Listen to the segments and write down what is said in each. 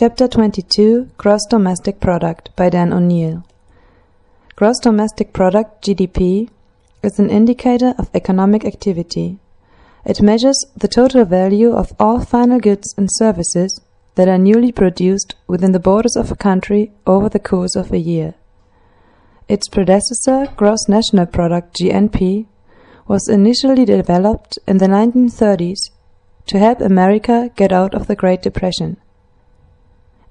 Chapter 22 Gross Domestic Product by Dan O'Neill Gross Domestic Product GDP is an indicator of economic activity. It measures the total value of all final goods and services that are newly produced within the borders of a country over the course of a year. Its predecessor, Gross National Product GNP, was initially developed in the 1930s to help America get out of the Great Depression.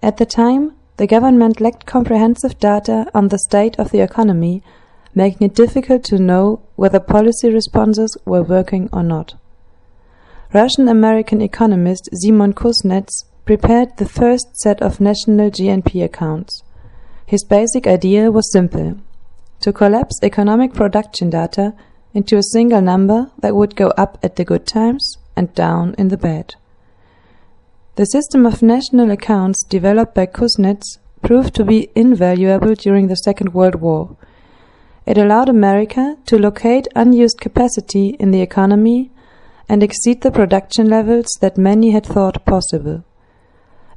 At the time, the government lacked comprehensive data on the state of the economy, making it difficult to know whether policy responses were working or not. Russian-American economist Simon Kuznets prepared the first set of national GNP accounts. His basic idea was simple to collapse economic production data into a single number that would go up at the good times and down in the bad. The system of national accounts developed by Kuznets proved to be invaluable during the Second World War. It allowed America to locate unused capacity in the economy and exceed the production levels that many had thought possible.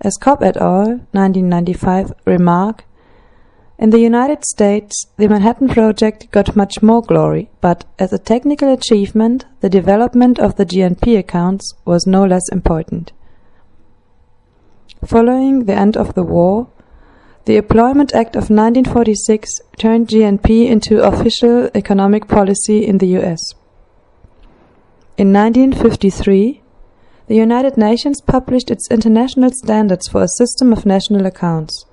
As Cobb et al. 1995 remark, in the United States, the Manhattan Project got much more glory, but as a technical achievement, the development of the GNP accounts was no less important. Following the end of the war, the Employment Act of 1946 turned GNP into official economic policy in the US. In 1953, the United Nations published its international standards for a system of national accounts.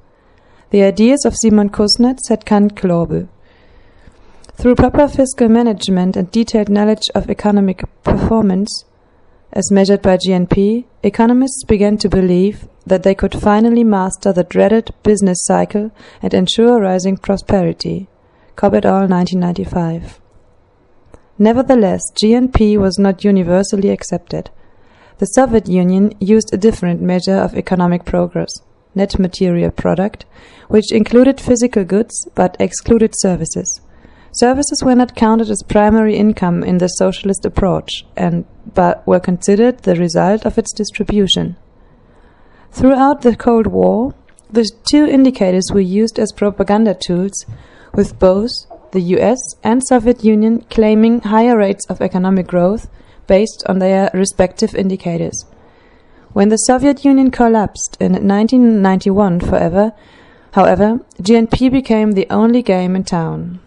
The ideas of Simon Kuznets had Kant global. Through proper fiscal management and detailed knowledge of economic performance, as measured by GNP, economists began to believe that they could finally master the dreaded business cycle and ensure rising prosperity. Cobb et al. 1995. Nevertheless, GNP was not universally accepted. The Soviet Union used a different measure of economic progress, net material product, which included physical goods but excluded services. Services were not counted as primary income in the socialist approach, and but were considered the result of its distribution. Throughout the Cold War, the two indicators were used as propaganda tools, with both the US and Soviet Union claiming higher rates of economic growth based on their respective indicators. When the Soviet Union collapsed in 1991 forever, however, GNP became the only game in town.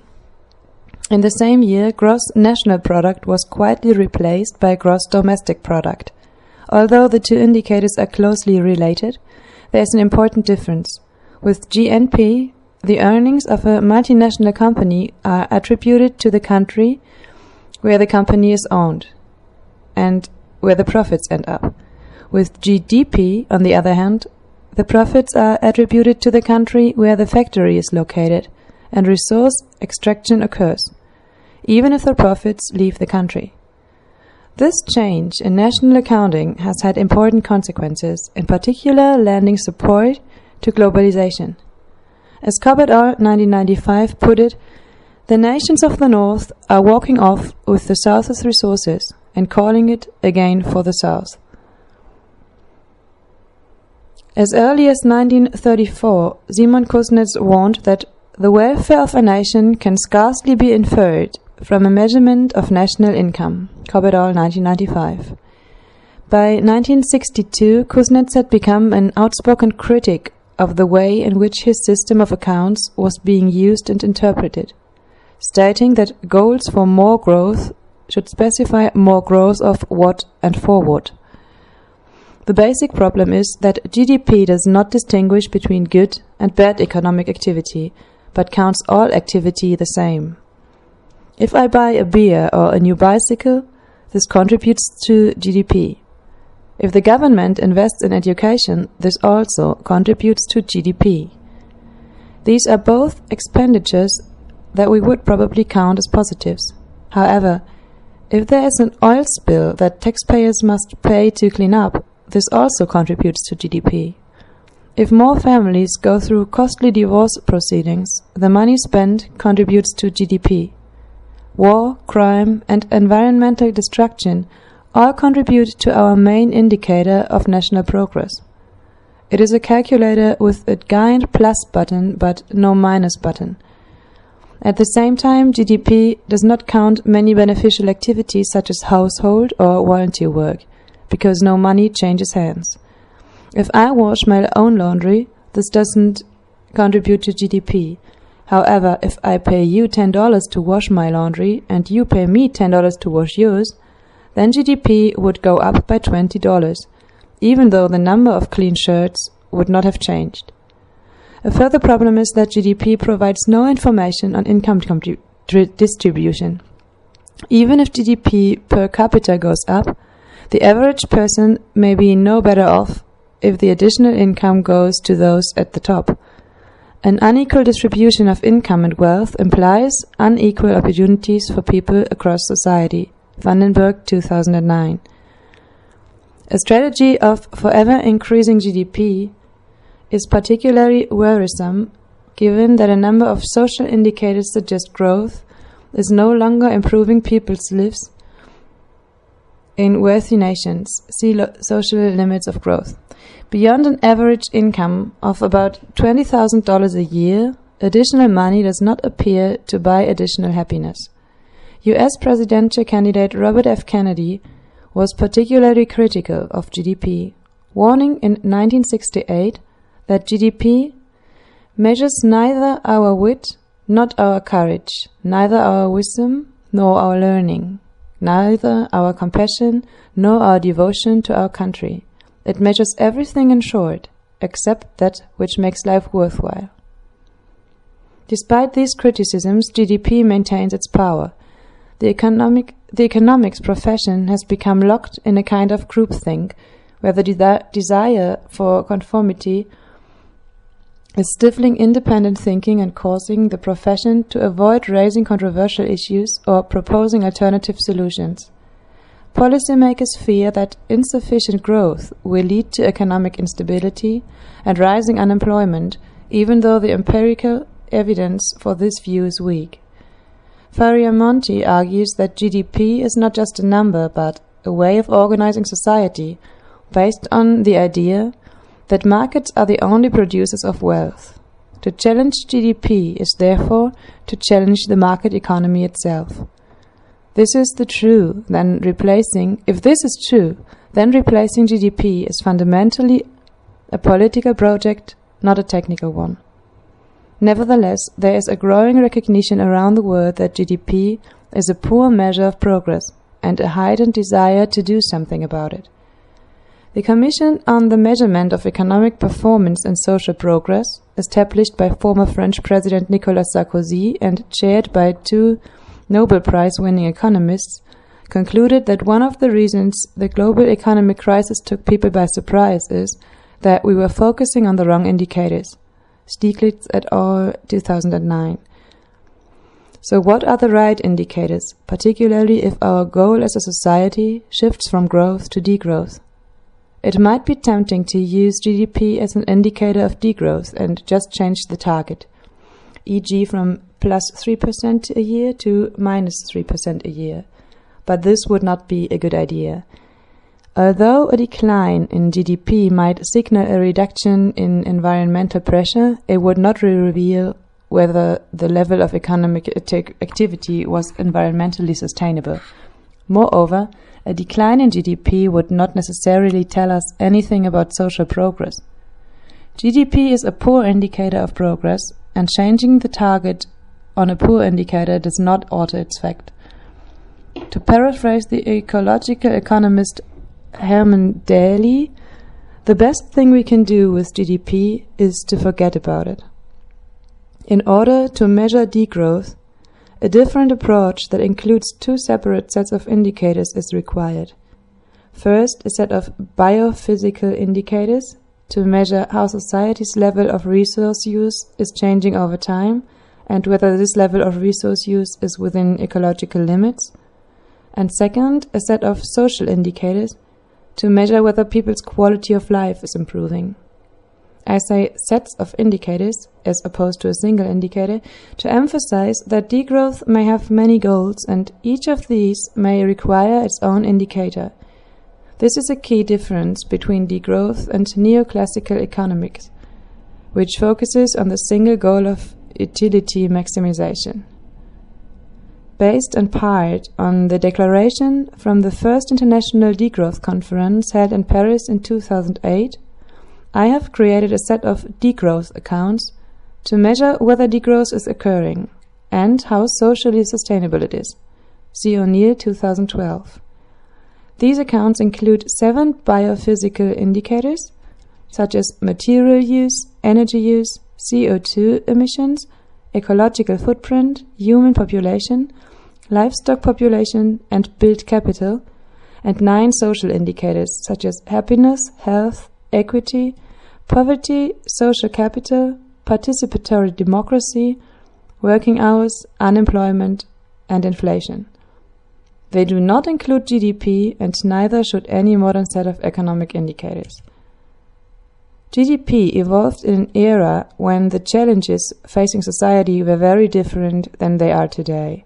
In the same year, gross national product was quietly replaced by gross domestic product. Although the two indicators are closely related, there is an important difference. With GNP, the earnings of a multinational company are attributed to the country where the company is owned and where the profits end up. With GDP, on the other hand, the profits are attributed to the country where the factory is located and resource extraction occurs even if their profits leave the country. This change in national accounting has had important consequences, in particular lending support to globalization. As Cobb et al. 1995 put it, the nations of the North are walking off with the South's resources and calling it again for the South. As early as 1934, Simon Kuznets warned that the welfare of a nation can scarcely be inferred from a Measurement of National Income, Cobb 1995. By 1962, Kuznets had become an outspoken critic of the way in which his system of accounts was being used and interpreted, stating that goals for more growth should specify more growth of what and for what. The basic problem is that GDP does not distinguish between good and bad economic activity, but counts all activity the same. If I buy a beer or a new bicycle, this contributes to GDP. If the government invests in education, this also contributes to GDP. These are both expenditures that we would probably count as positives. However, if there is an oil spill that taxpayers must pay to clean up, this also contributes to GDP. If more families go through costly divorce proceedings, the money spent contributes to GDP. War, crime, and environmental destruction all contribute to our main indicator of national progress. It is a calculator with a giant plus button but no minus button. At the same time, GDP does not count many beneficial activities such as household or volunteer work, because no money changes hands. If I wash my own laundry, this doesn't contribute to GDP. However, if I pay you $10 to wash my laundry and you pay me $10 to wash yours, then GDP would go up by $20, even though the number of clean shirts would not have changed. A further problem is that GDP provides no information on income distribution. Even if GDP per capita goes up, the average person may be no better off if the additional income goes to those at the top. An unequal distribution of income and wealth implies unequal opportunities for people across society. Vandenberg 2009. A strategy of forever increasing GDP is particularly worrisome given that a number of social indicators suggest growth is no longer improving people's lives in wealthy nations. See social limits of growth. Beyond an average income of about $20,000 a year, additional money does not appear to buy additional happiness. US presidential candidate Robert F. Kennedy was particularly critical of GDP, warning in 1968 that GDP measures neither our wit, not our courage, neither our wisdom, nor our learning, neither our compassion, nor our devotion to our country. It measures everything in short, except that which makes life worthwhile. Despite these criticisms, GDP maintains its power the, economic, the economics profession has become locked in a kind of groupthink, where the de desire for conformity is stifling independent thinking and causing the profession to avoid raising controversial issues or proposing alternative solutions. Policymakers fear that insufficient growth will lead to economic instability and rising unemployment, even though the empirical evidence for this view is weak. Fioramonti argues that GDP is not just a number, but a way of organizing society based on the idea that markets are the only producers of wealth. To challenge GDP is therefore to challenge the market economy itself. This is the true, then replacing, if this is true, then replacing GDP is fundamentally a political project, not a technical one. Nevertheless, there is a growing recognition around the world that GDP is a poor measure of progress and a heightened desire to do something about it. The Commission on the Measurement of Economic Performance and Social Progress, established by former French President Nicolas Sarkozy and chaired by two Nobel Prize winning economists, concluded that one of the reasons the global economic crisis took people by surprise is that we were focusing on the wrong indicators. Stiglitz et al. 2009. So, what are the right indicators, particularly if our goal as a society shifts from growth to degrowth? It might be tempting to use GDP as an indicator of degrowth and just change the target, e.g., from plus 3% a year to minus 3% a year. But this would not be a good idea. Although a decline in GDP might signal a reduction in environmental pressure, it would not reveal whether the level of economic activity was environmentally sustainable. Moreover, a decline in GDP would not necessarily tell us anything about social progress. GDP is a poor indicator of progress, and changing the target on a poor indicator does not alter its fact. To paraphrase the ecological economist Herman Daly, the best thing we can do with GDP is to forget about it. In order to measure degrowth, a different approach that includes two separate sets of indicators is required. First, a set of biophysical indicators to measure how society's level of resource use is changing over time and whether this level of resource use is within ecological limits. And second, a set of social indicators to measure whether people's quality of life is improving. I say sets of indicators, as opposed to a single indicator, to emphasize that degrowth may have many goals and each of these may require its own indicator. This is a key difference between degrowth and neoclassical economics, which focuses on the single goal of utility maximization. Based in part on the declaration from the first International Degrowth Conference held in Paris in 2008, I have created a set of degrowth accounts to measure whether degrowth is occurring and how socially sustainable it is. See O'Neill 2012. These accounts include seven biophysical indicators, such as material use, energy use, CO2 emissions, ecological footprint, human population, livestock population, and built capital, and nine social indicators such as happiness, health, equity, poverty, social capital, participatory democracy, working hours, unemployment, and inflation. They do not include GDP, and neither should any modern set of economic indicators. GDP evolved in an era when the challenges facing society were very different than they are today.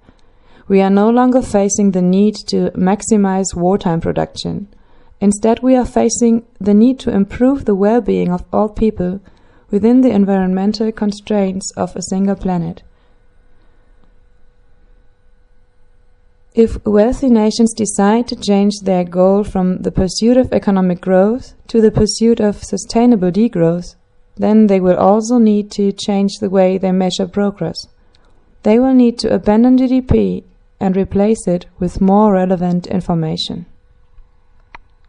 We are no longer facing the need to maximize wartime production. Instead, we are facing the need to improve the well being of all people within the environmental constraints of a single planet. If wealthy nations decide to change their goal from the pursuit of economic growth to the pursuit of sustainable degrowth, then they will also need to change the way they measure progress. They will need to abandon GDP and replace it with more relevant information.